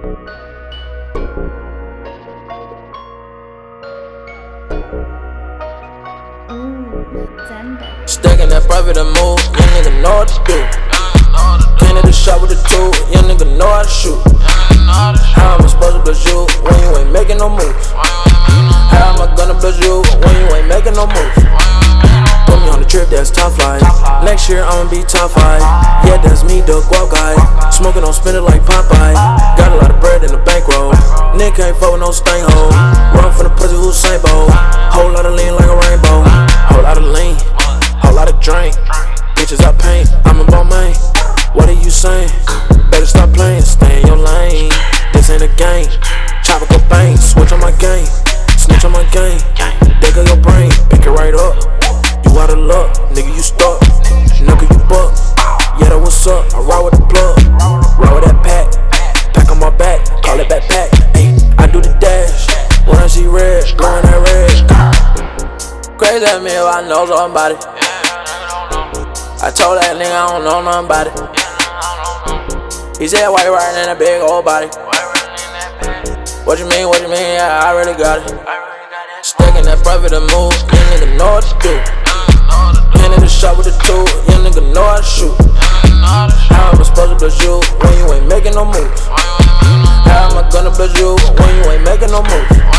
Stuck in that private and move, young nigga know how to do. Been in the shop with the two, young nigga know how to shoot. How am I supposed to bless you when you ain't making no moves? How am I gonna bless you when you ain't making no moves? Put me on a trip that's top flight. Next year I'ma be top five. Yeah, that's me, the guap guy. Smoking on it like Popeye. Got Nigga ain't fuck with no stain hole. Run from the pussy who's Saint Bow. Whole lot of lean like a rainbow. Whole lot of lean. Whole lot of drink. Bitches I paint. I'm a ball man. What are you saying? Better stop playing. Stay in your lane. This ain't a game. Chopper go bang. Switch on my game. Snitch on my game. Dig up your brain. Crazy at me if I know somebody. I told that nigga I don't know nobody. He said, why you riding in a big old body? What you mean, what you mean? Yeah, I really got it. Sticking that private to move, young nigga know what to do. In the shop with the tool, young nigga know how to shoot. How am I supposed to bless you when you ain't making no moves? How am I gonna bless you when you ain't making no moves?